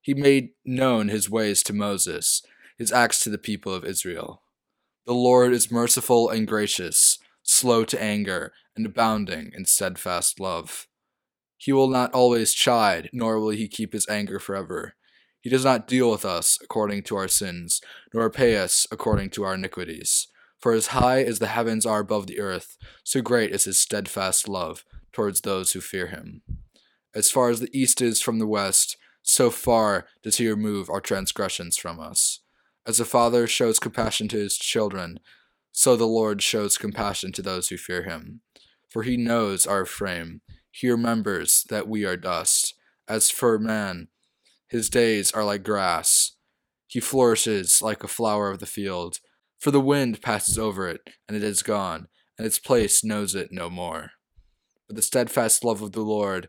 He made known his ways to Moses, his acts to the people of Israel. The Lord is merciful and gracious, slow to anger, and abounding in steadfast love. He will not always chide, nor will he keep his anger forever. He does not deal with us according to our sins, nor repay us according to our iniquities. For as high as the heavens are above the earth, so great is his steadfast love towards those who fear him. As far as the east is from the west, so far does he remove our transgressions from us. As a father shows compassion to his children, so the Lord shows compassion to those who fear him. For he knows our frame, he remembers that we are dust. As for man, his days are like grass. He flourishes like a flower of the field. For the wind passes over it, and it is gone, and its place knows it no more. But the steadfast love of the Lord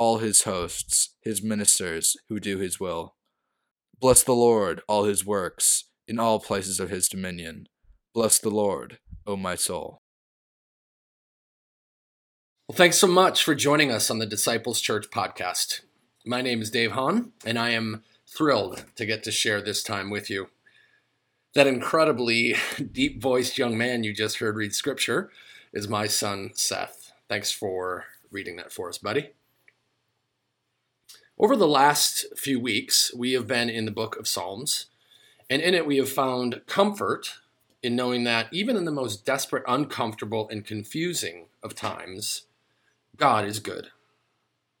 all his hosts, his ministers who do his will. Bless the Lord, all his works, in all places of his dominion. Bless the Lord, O my soul. Well, thanks so much for joining us on the Disciples Church podcast. My name is Dave Hahn, and I am thrilled to get to share this time with you. That incredibly deep voiced young man you just heard read scripture is my son, Seth. Thanks for reading that for us, buddy. Over the last few weeks, we have been in the book of Psalms, and in it we have found comfort in knowing that even in the most desperate, uncomfortable, and confusing of times, God is good.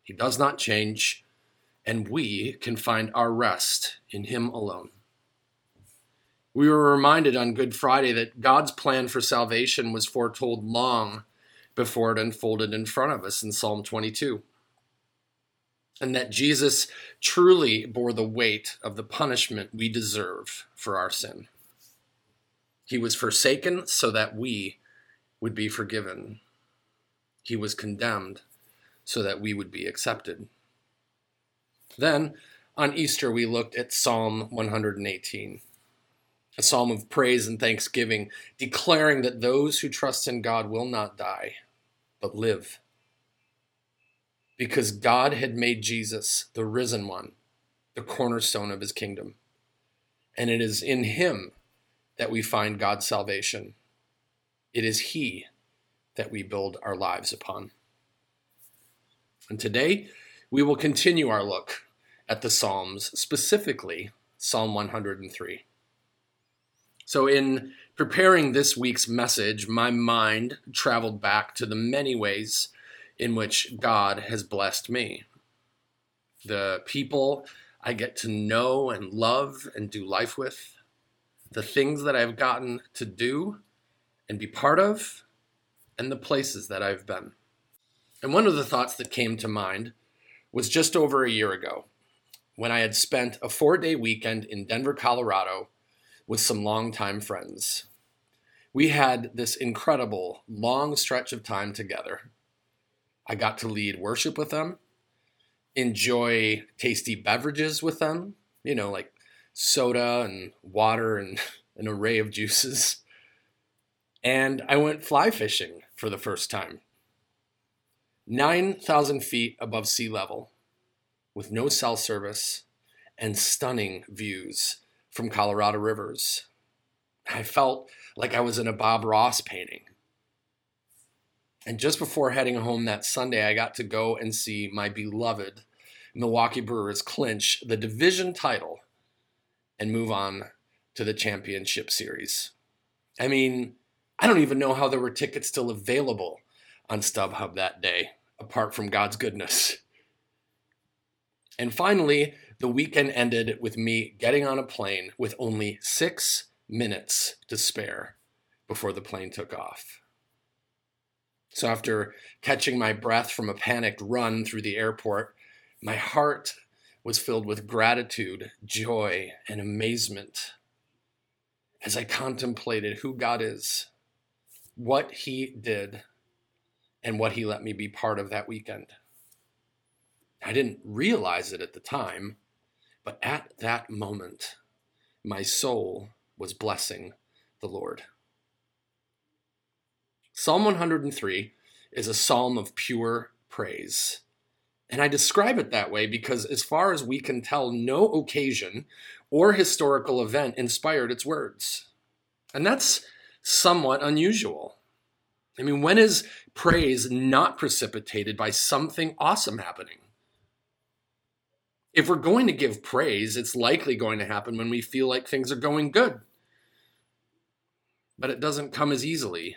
He does not change, and we can find our rest in Him alone. We were reminded on Good Friday that God's plan for salvation was foretold long before it unfolded in front of us in Psalm 22 and that Jesus truly bore the weight of the punishment we deserve for our sin. He was forsaken so that we would be forgiven. He was condemned so that we would be accepted. Then, on Easter, we looked at Psalm 118, a psalm of praise and thanksgiving, declaring that those who trust in God will not die, but live because God had made Jesus, the risen one, the cornerstone of his kingdom. And it is in him that we find God's salvation. It is he that we build our lives upon. And today, we will continue our look at the Psalms, specifically Psalm 103. So, in preparing this week's message, my mind traveled back to the many ways in which God has blessed me. The people I get to know and love and do life with, the things that I've gotten to do and be part of, and the places that I've been. And one of the thoughts that came to mind was just over a year ago when I had spent a four day weekend in Denver, Colorado with some longtime friends. We had this incredible long stretch of time together I got to lead worship with them, enjoy tasty beverages with them, you know, like soda and water and an array of juices. And I went fly fishing for the first time. 9,000 feet above sea level, with no cell service and stunning views from Colorado rivers. I felt like I was in a Bob Ross painting. And just before heading home that Sunday, I got to go and see my beloved Milwaukee Brewers clinch the division title and move on to the championship series. I mean, I don't even know how there were tickets still available on StubHub that day, apart from God's goodness. And finally, the weekend ended with me getting on a plane with only six minutes to spare before the plane took off. So, after catching my breath from a panicked run through the airport, my heart was filled with gratitude, joy, and amazement as I contemplated who God is, what He did, and what He let me be part of that weekend. I didn't realize it at the time, but at that moment, my soul was blessing the Lord. Psalm 103 is a psalm of pure praise. And I describe it that way because, as far as we can tell, no occasion or historical event inspired its words. And that's somewhat unusual. I mean, when is praise not precipitated by something awesome happening? If we're going to give praise, it's likely going to happen when we feel like things are going good. But it doesn't come as easily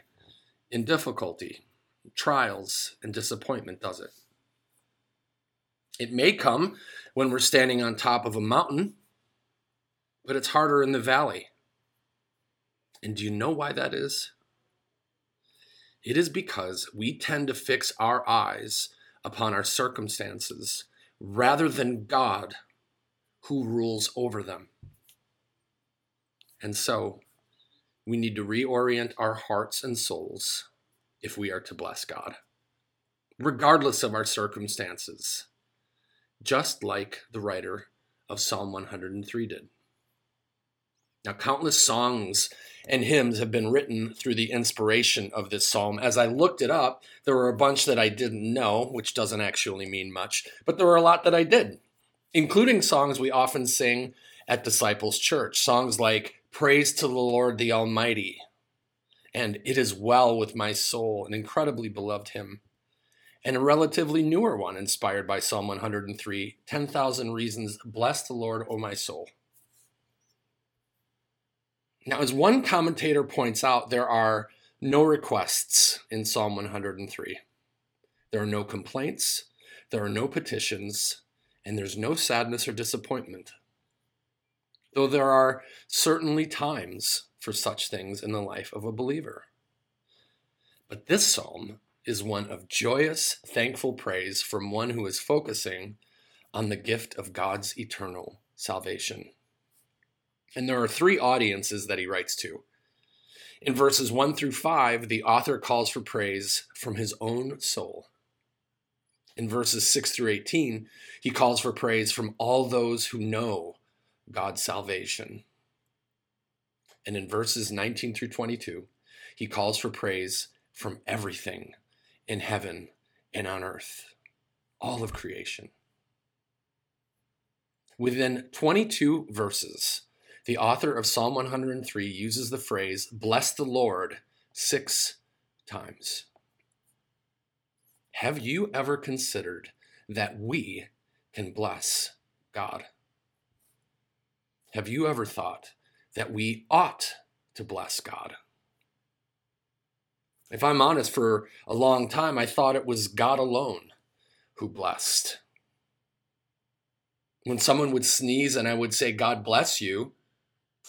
in difficulty, trials, and disappointment, does it? It may come when we're standing on top of a mountain, but it's harder in the valley. And do you know why that is? It is because we tend to fix our eyes upon our circumstances rather than God who rules over them. And so we need to reorient our hearts and souls if we are to bless God, regardless of our circumstances just like the writer of Psalm 103 did. Now, countless songs and hymns have been written through the inspiration of this psalm. As I looked it up, there were a bunch that I didn't know, which doesn't actually mean much, but there were a lot that I did, including songs we often sing at Disciples Church. Songs like Praise to the Lord the Almighty and It Is Well with My Soul, an incredibly beloved hymn and a relatively newer one inspired by Psalm 103 10,000 Reasons Bless the Lord, O my soul. Now, as one commentator points out, there are no requests in Psalm 103. There are no complaints, there are no petitions, and there's no sadness or disappointment. Though there are certainly times for such things in the life of a believer. But this psalm is one of joyous, thankful praise from one who is focusing on the gift of God's eternal salvation. And there are three audiences that he writes to. In verses 1 through 5, the author calls for praise from his own soul. In verses 6 through 18, he calls for praise from all those who know God's salvation. And in verses 19 through 22, he calls for praise from everything in heaven and on earth, all of creation. Within 22 verses, the author of Psalm 103 uses the phrase, bless the Lord, six times. Have you ever considered that we can bless God? Have you ever thought that we ought to bless God? If I'm honest, for a long time, I thought it was God alone who blessed. When someone would sneeze and I would say, God bless you,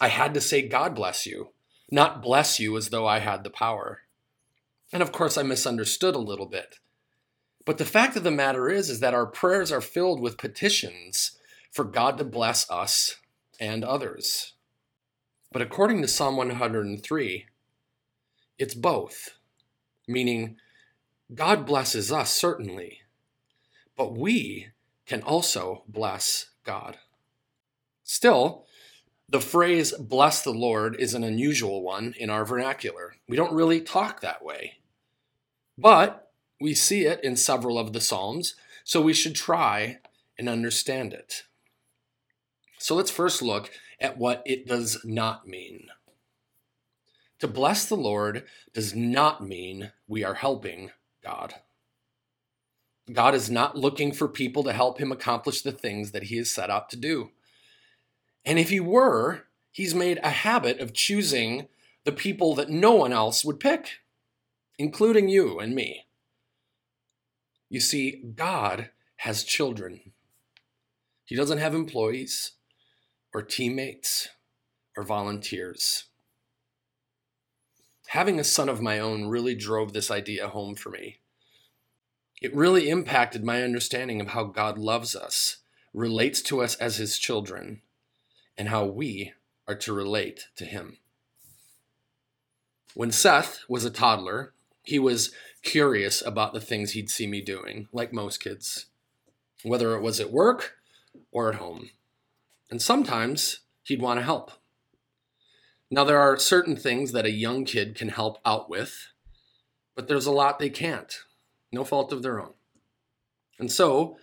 I had to say, God bless you, not bless you as though I had the power. And of course, I misunderstood a little bit. But the fact of the matter is, is that our prayers are filled with petitions for God to bless us and others. But according to Psalm 103, it's both meaning God blesses us, certainly, but we can also bless God. Still, the phrase bless the Lord is an unusual one in our vernacular. We don't really talk that way. But we see it in several of the Psalms, so we should try and understand it. So let's first look at what it does not mean. To bless the Lord does not mean we are helping God. God is not looking for people to help him accomplish the things that he has set out to do. And if he were, he's made a habit of choosing the people that no one else would pick, including you and me. You see, God has children. He doesn't have employees or teammates or volunteers. Having a son of my own really drove this idea home for me. It really impacted my understanding of how God loves us, relates to us as his children, and how we are to relate to him. When Seth was a toddler, he was curious about the things he'd see me doing, like most kids, whether it was at work or at home. And sometimes he'd want to help. Now, there are certain things that a young kid can help out with, but there's a lot they can't, no fault of their own. And so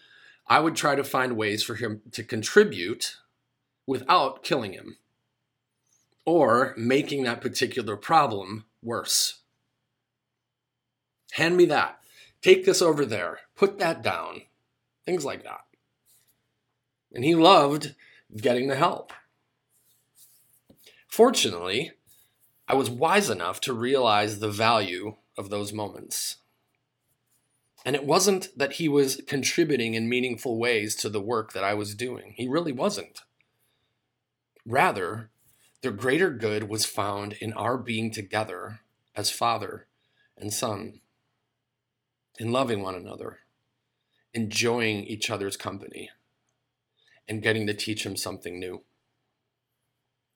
I would try to find ways for him to contribute without killing him or making that particular problem worse. Hand me that. Take this over there. Put that down. Things like that. And he loved getting the help. Fortunately, I was wise enough to realize the value of those moments. And it wasn't that he was contributing in meaningful ways to the work that I was doing. He really wasn't. Rather, the greater good was found in our being together as father and son, in loving one another, enjoying each other's company, and getting to teach him something new.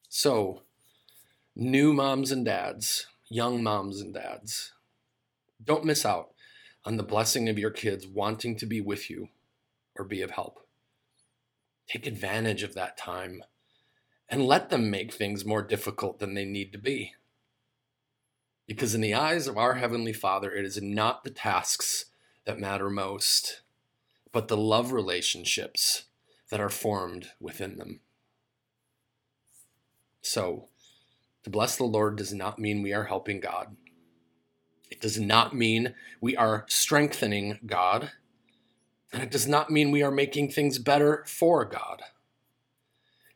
So, new moms and dads, young moms and dads, don't miss out on the blessing of your kids wanting to be with you or be of help. Take advantage of that time and let them make things more difficult than they need to be. Because in the eyes of our Heavenly Father, it is not the tasks that matter most, but the love relationships that are formed within them. So, to bless the Lord does not mean we are helping God. It does not mean we are strengthening God. And it does not mean we are making things better for God.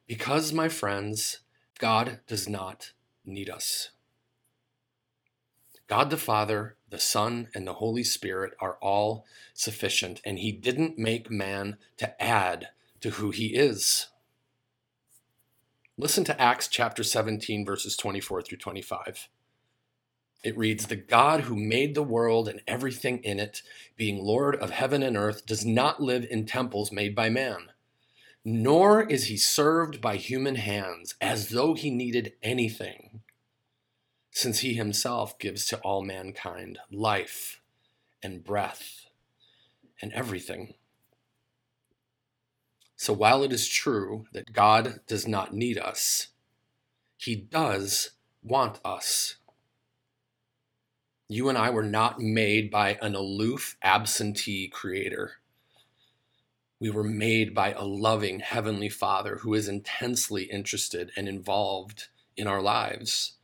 Because, my friends, God does not need us. God the Father, the Son, and the Holy Spirit are all sufficient, and He didn't make man to add to who He is. Listen to Acts chapter 17, verses 24 through 25. It reads The God who made the world and everything in it, being Lord of heaven and earth, does not live in temples made by man nor is he served by human hands as though he needed anything, since he himself gives to all mankind life and breath and everything. So while it is true that God does not need us, he does want us. You and I were not made by an aloof, absentee creator. We were made by a loving Heavenly Father who is intensely interested and involved in our lives.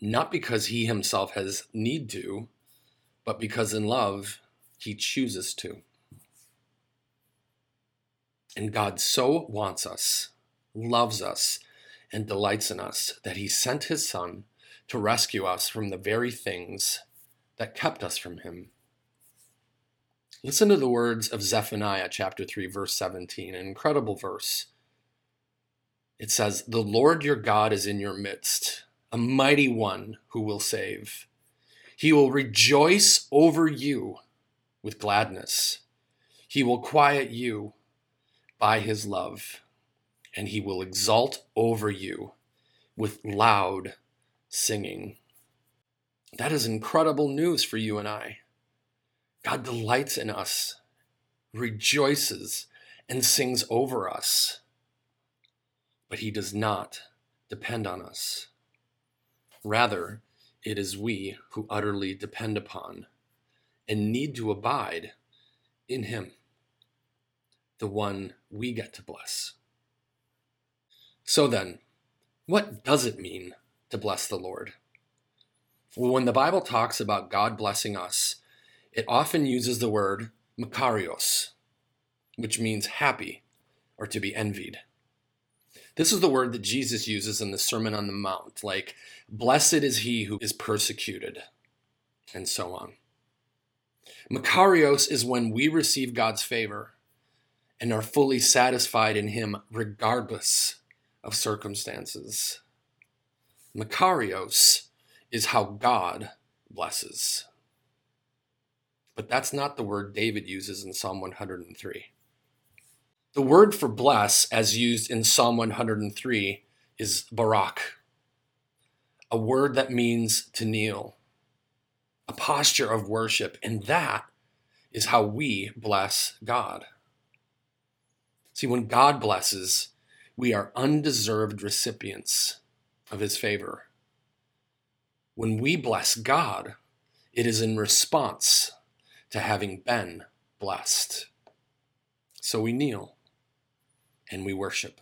Not because He Himself has need to, but because in love He chooses to. And God so wants us, loves us, and delights in us that He sent His Son to rescue us from the very things that kept us from Him. Listen to the words of Zephaniah chapter 3, verse 17, an incredible verse. It says, The Lord your God is in your midst, a mighty one who will save. He will rejoice over you with gladness. He will quiet you by his love, and he will exult over you with loud singing. That is incredible news for you and I. God delights in us, rejoices, and sings over us. But he does not depend on us. Rather, it is we who utterly depend upon and need to abide in him, the one we get to bless. So then, what does it mean to bless the Lord? Well, when the Bible talks about God blessing us, it often uses the word makarios, which means happy or to be envied. This is the word that Jesus uses in the Sermon on the Mount, like, blessed is he who is persecuted, and so on. Makarios is when we receive God's favor and are fully satisfied in him regardless of circumstances. Makarios is how God blesses. But that's not the word David uses in Psalm 103. The word for bless, as used in Psalm 103, is barak, a word that means to kneel, a posture of worship, and that is how we bless God. See, when God blesses, we are undeserved recipients of his favor. When we bless God, it is in response to having been blessed. So we kneel and we worship.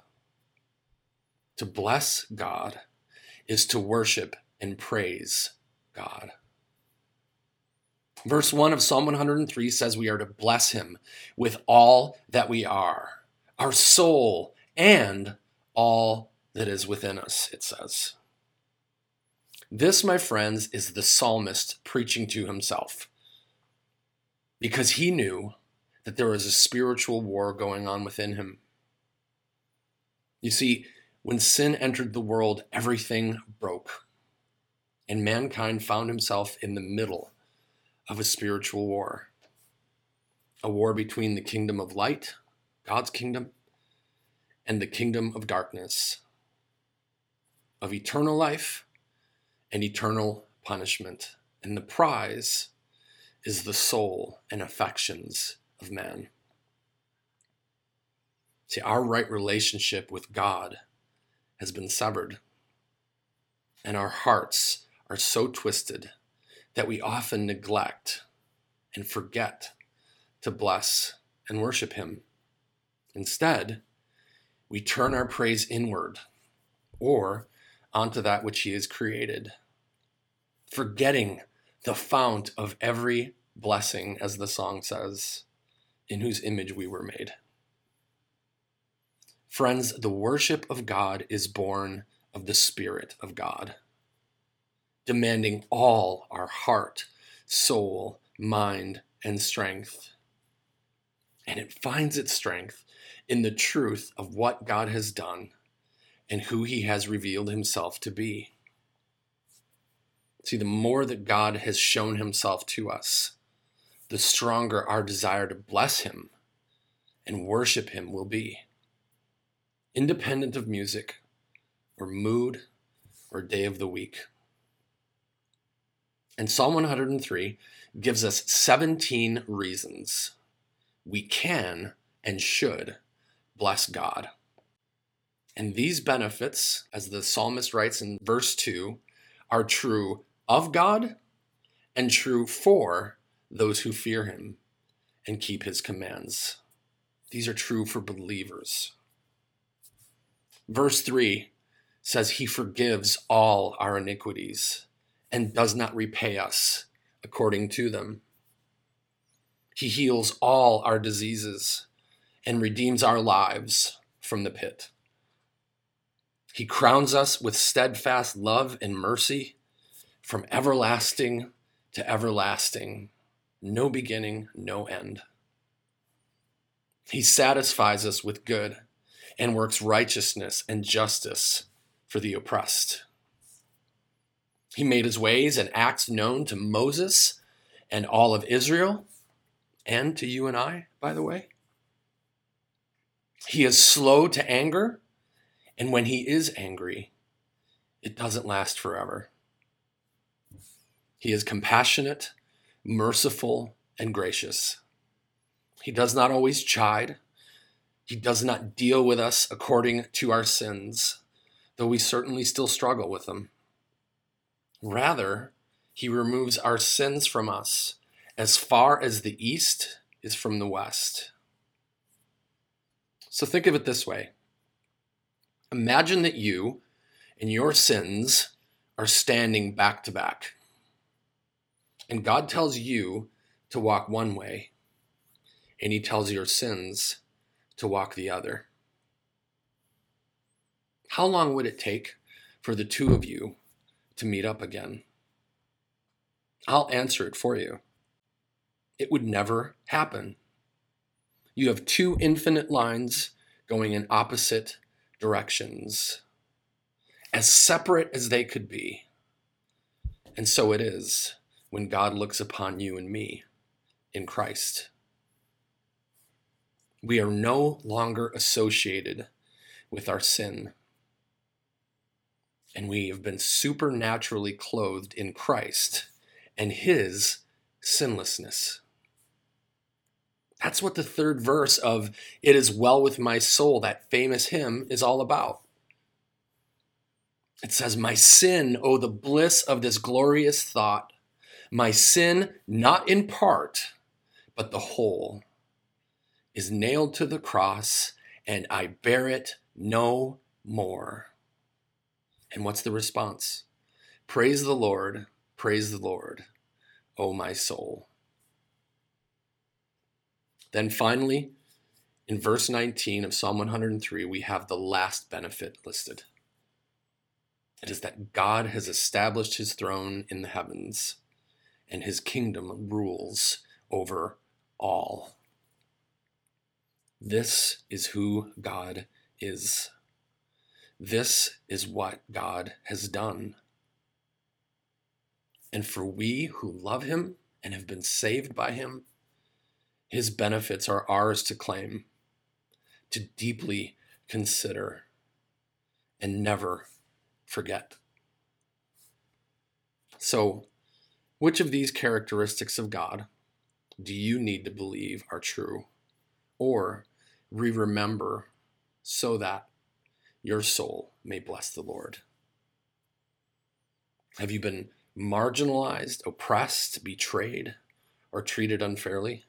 To bless God is to worship and praise God. Verse 1 of Psalm 103 says we are to bless him with all that we are, our soul, and all that is within us, it says. This, my friends, is the psalmist preaching to himself because he knew that there was a spiritual war going on within him. You see, when sin entered the world, everything broke, and mankind found himself in the middle of a spiritual war a war between the kingdom of light, God's kingdom, and the kingdom of darkness, of eternal life and eternal punishment. And the prize is the soul and affections of man. See, our right relationship with God has been severed, and our hearts are so twisted that we often neglect and forget to bless and worship Him. Instead, we turn our praise inward or onto that which He has created, forgetting the fount of every blessing, as the song says, in whose image we were made. Friends, the worship of God is born of the Spirit of God demanding all our heart, soul, mind, and strength. And it finds its strength in the truth of what God has done and who he has revealed himself to be. See, the more that God has shown himself to us, the stronger our desire to bless him and worship him will be. Independent of music or mood or day of the week. And Psalm 103 gives us 17 reasons we can and should bless God. And these benefits, as the psalmist writes in verse 2, are true of God and true for those who fear him and keep his commands. These are true for believers. Verse 3 says, He forgives all our iniquities and does not repay us according to them. He heals all our diseases and redeems our lives from the pit. He crowns us with steadfast love and mercy from everlasting to everlasting, no beginning, no end. He satisfies us with good and works righteousness and justice for the oppressed. He made his ways and acts known to Moses and all of Israel, and to you and I, by the way. He is slow to anger, and when he is angry, it doesn't last forever. He is compassionate, merciful, and gracious. He does not always chide. He does not deal with us according to our sins, though we certainly still struggle with them. Rather, he removes our sins from us as far as the east is from the west. So think of it this way Imagine that you and your sins are standing back to back. And God tells you to walk one way, and He tells your sins to walk the other. How long would it take for the two of you to meet up again? I'll answer it for you. It would never happen. You have two infinite lines going in opposite directions, as separate as they could be. And so it is when God looks upon you and me in Christ. We are no longer associated with our sin. And we have been supernaturally clothed in Christ and his sinlessness. That's what the third verse of It Is Well With My Soul, that famous hymn, is all about. It says, My sin, oh, the bliss of this glorious thought, my sin, not in part, but the whole, is nailed to the cross, and I bear it no more. And what's the response? Praise the Lord, praise the Lord, O my soul. Then finally, in verse 19 of Psalm 103, we have the last benefit listed. It is that God has established his throne in the heavens, and his kingdom rules over all. This is who God is. This is what God has done. And for we who love him and have been saved by him, his benefits are ours to claim, to deeply consider, and never forget. So, which of these characteristics of God do you need to believe are true or re remember so that your soul may bless the Lord? Have you been marginalized, oppressed, betrayed, or treated unfairly?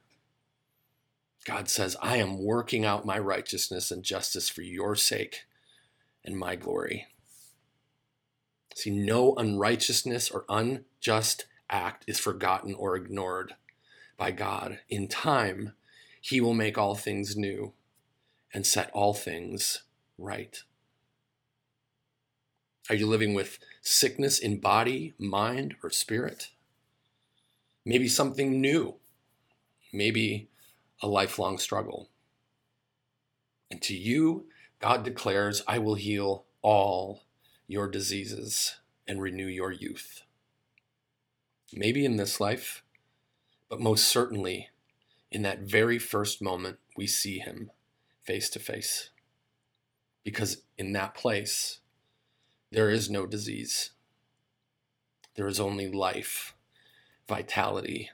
God says, I am working out my righteousness and justice for your sake and my glory. See, no unrighteousness or unjust act is forgotten or ignored by God. In time, He will make all things new and set all things right. Are you living with sickness in body, mind, or spirit? Maybe something new. Maybe a lifelong struggle. And to you, God declares, I will heal all your diseases and renew your youth. Maybe in this life, but most certainly in that very first moment we see Him face to face. Because in that place, there is no disease, there is only life, vitality,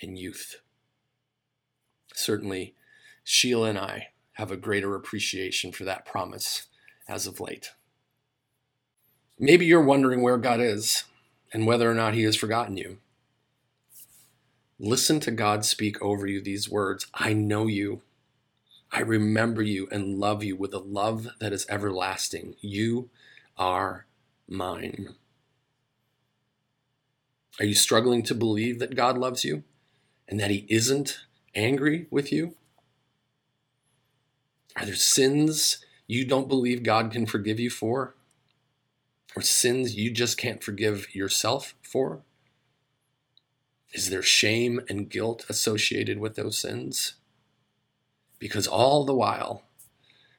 and youth certainly Sheila and I have a greater appreciation for that promise as of late. Maybe you're wondering where God is and whether or not He has forgotten you. Listen to God speak over you these words I know you. I remember you and love you with a love that is everlasting. You are mine. Are you struggling to believe that God loves you and that He isn't angry with you? Are there sins you don't believe God can forgive you for? Or sins you just can't forgive yourself for? Is there shame and guilt associated with those sins? Because all the while,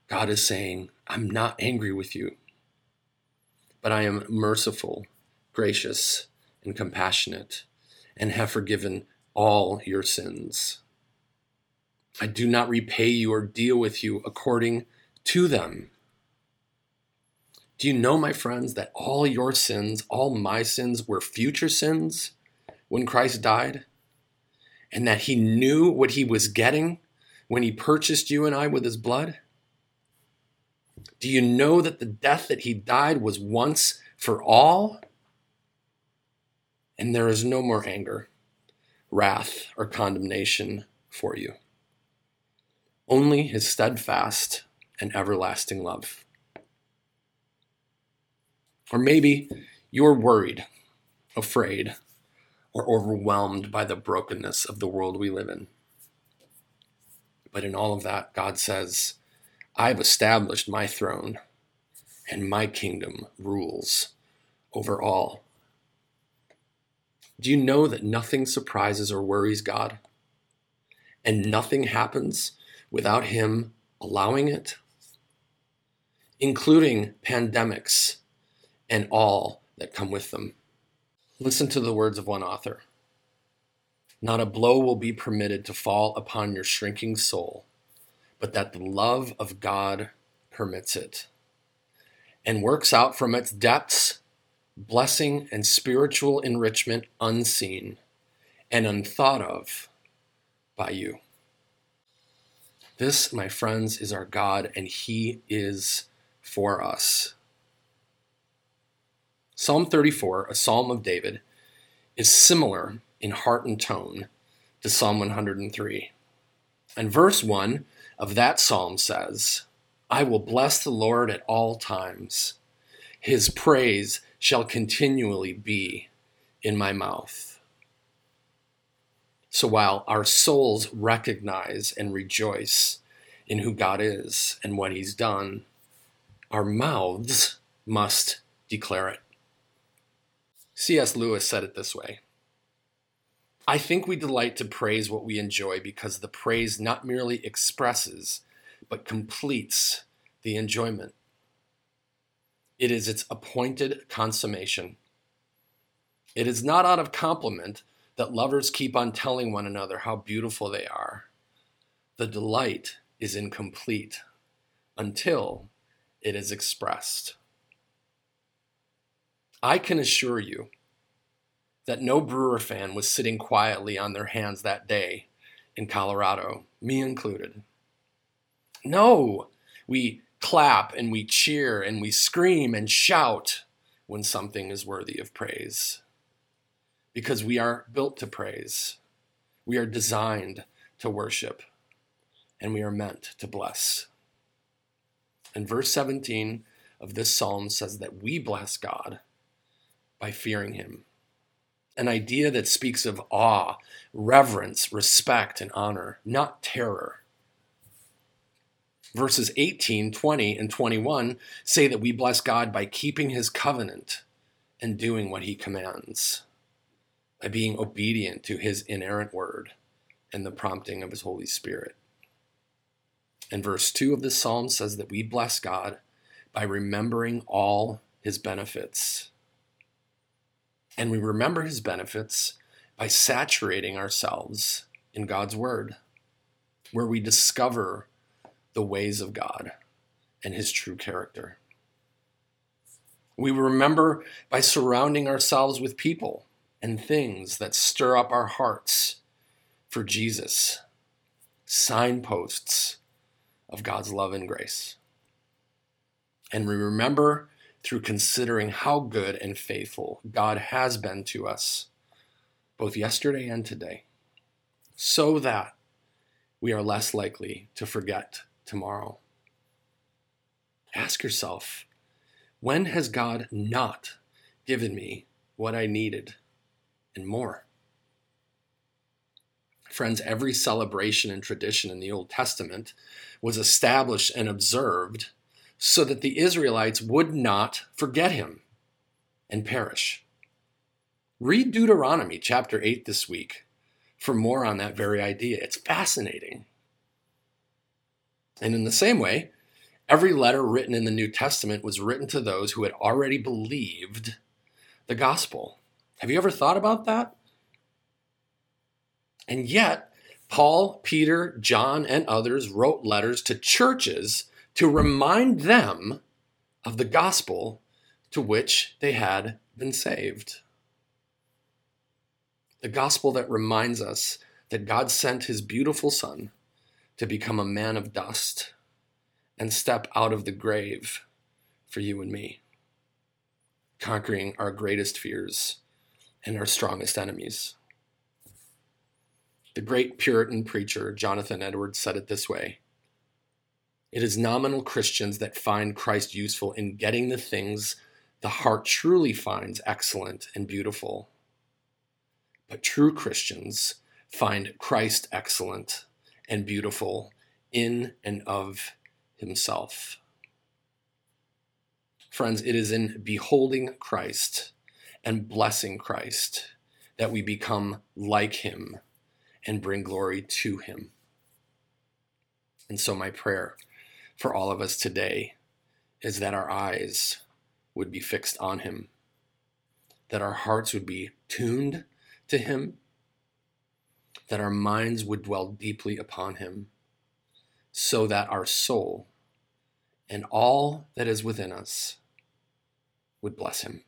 God is saying, I'm not angry with you, but I am merciful, gracious, and compassionate, and have forgiven all your sins. I do not repay you or deal with you according to them. Do you know, my friends, that all your sins, all my sins, were future sins when Christ died? And that he knew what he was getting when he purchased you and I with his blood? Do you know that the death that he died was once for all? And there is no more anger, wrath, or condemnation for you only his steadfast and everlasting love. Or maybe you're worried, afraid, or overwhelmed by the brokenness of the world we live in. But in all of that, God says, I've established my throne and my kingdom rules over all. Do you know that nothing surprises or worries God? And nothing happens without Him allowing it? Including pandemics and all that come with them. Listen to the words of one author Not a blow will be permitted to fall upon your shrinking soul, but that the love of God permits it and works out from its depths blessing and spiritual enrichment unseen and unthought of by you. This, my friends, is our God, and He is for us. Psalm 34, a psalm of David, is similar in heart and tone to Psalm 103. And verse 1 of that psalm says, I will bless the Lord at all times. His praise shall continually be in my mouth. So while our souls recognize and rejoice in who God is and what He's done, our mouths must declare it. C.S. Lewis said it this way I think we delight to praise what we enjoy because the praise not merely expresses, but completes the enjoyment. It is its appointed consummation. It is not out of compliment that lovers keep on telling one another how beautiful they are. The delight is incomplete until it is expressed. I can assure you that no Brewer fan was sitting quietly on their hands that day in Colorado, me included. No, we clap and we cheer and we scream and shout when something is worthy of praise. Because we are built to praise, we are designed to worship, and we are meant to bless. And verse 17 of this psalm says that we bless God by fearing Him. An idea that speaks of awe, reverence, respect, and honor, not terror verses 18, 20, and 21 say that we bless God by keeping his covenant and doing what he commands, by being obedient to his inerrant word and the prompting of his Holy Spirit. And verse 2 of this psalm says that we bless God by remembering all his benefits. And we remember his benefits by saturating ourselves in God's word, where we discover the ways of God and his true character. We remember by surrounding ourselves with people and things that stir up our hearts for Jesus, signposts of God's love and grace. And we remember through considering how good and faithful God has been to us, both yesterday and today, so that we are less likely to forget tomorrow. Ask yourself when has God not given me what I needed and more? Friends, every celebration and tradition in the Old Testament was established and observed so that the Israelites would not forget him and perish. Read Deuteronomy chapter 8 this week for more on that very idea. It's fascinating. And in the same way, every letter written in the New Testament was written to those who had already believed the gospel. Have you ever thought about that? And yet, Paul, Peter, John, and others wrote letters to churches to remind them of the gospel to which they had been saved. The gospel that reminds us that God sent his beautiful Son to become a man of dust and step out of the grave for you and me, conquering our greatest fears and our strongest enemies. The great Puritan preacher Jonathan Edwards said it this way It is nominal Christians that find Christ useful in getting the things the heart truly finds excellent and beautiful. But true Christians find Christ excellent and beautiful in and of himself. Friends, it is in beholding Christ and blessing Christ that we become like him and bring glory to him. And so, my prayer for all of us today is that our eyes would be fixed on him, that our hearts would be tuned to him, that our minds would dwell deeply upon him, so that our soul and all that is within us would bless him.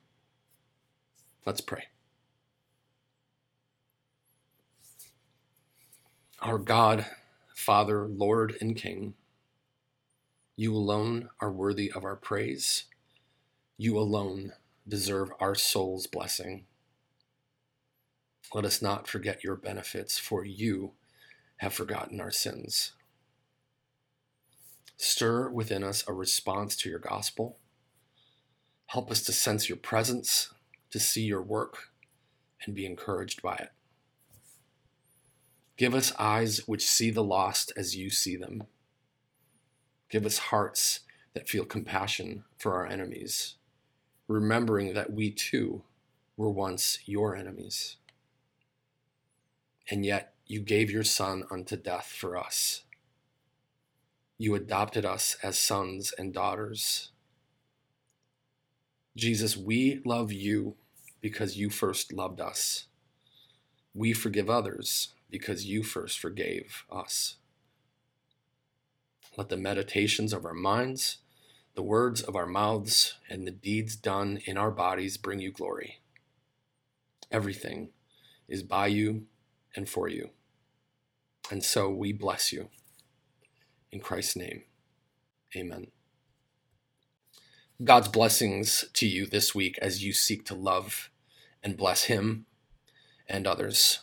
Let's pray. Our God, Father, Lord, and King, you alone are worthy of our praise. You alone deserve our soul's blessing. Let us not forget your benefits, for you have forgotten our sins. Stir within us a response to your gospel. Help us to sense your presence, to see your work, and be encouraged by it. Give us eyes which see the lost as you see them. Give us hearts that feel compassion for our enemies, remembering that we too were once your enemies. And yet you gave your Son unto death for us. You adopted us as sons and daughters. Jesus, we love you because you first loved us. We forgive others because you first forgave us. Let the meditations of our minds, the words of our mouths, and the deeds done in our bodies bring you glory. Everything is by you and for you. And so we bless you. In Christ's name, amen. God's blessings to you this week as you seek to love and bless Him and others.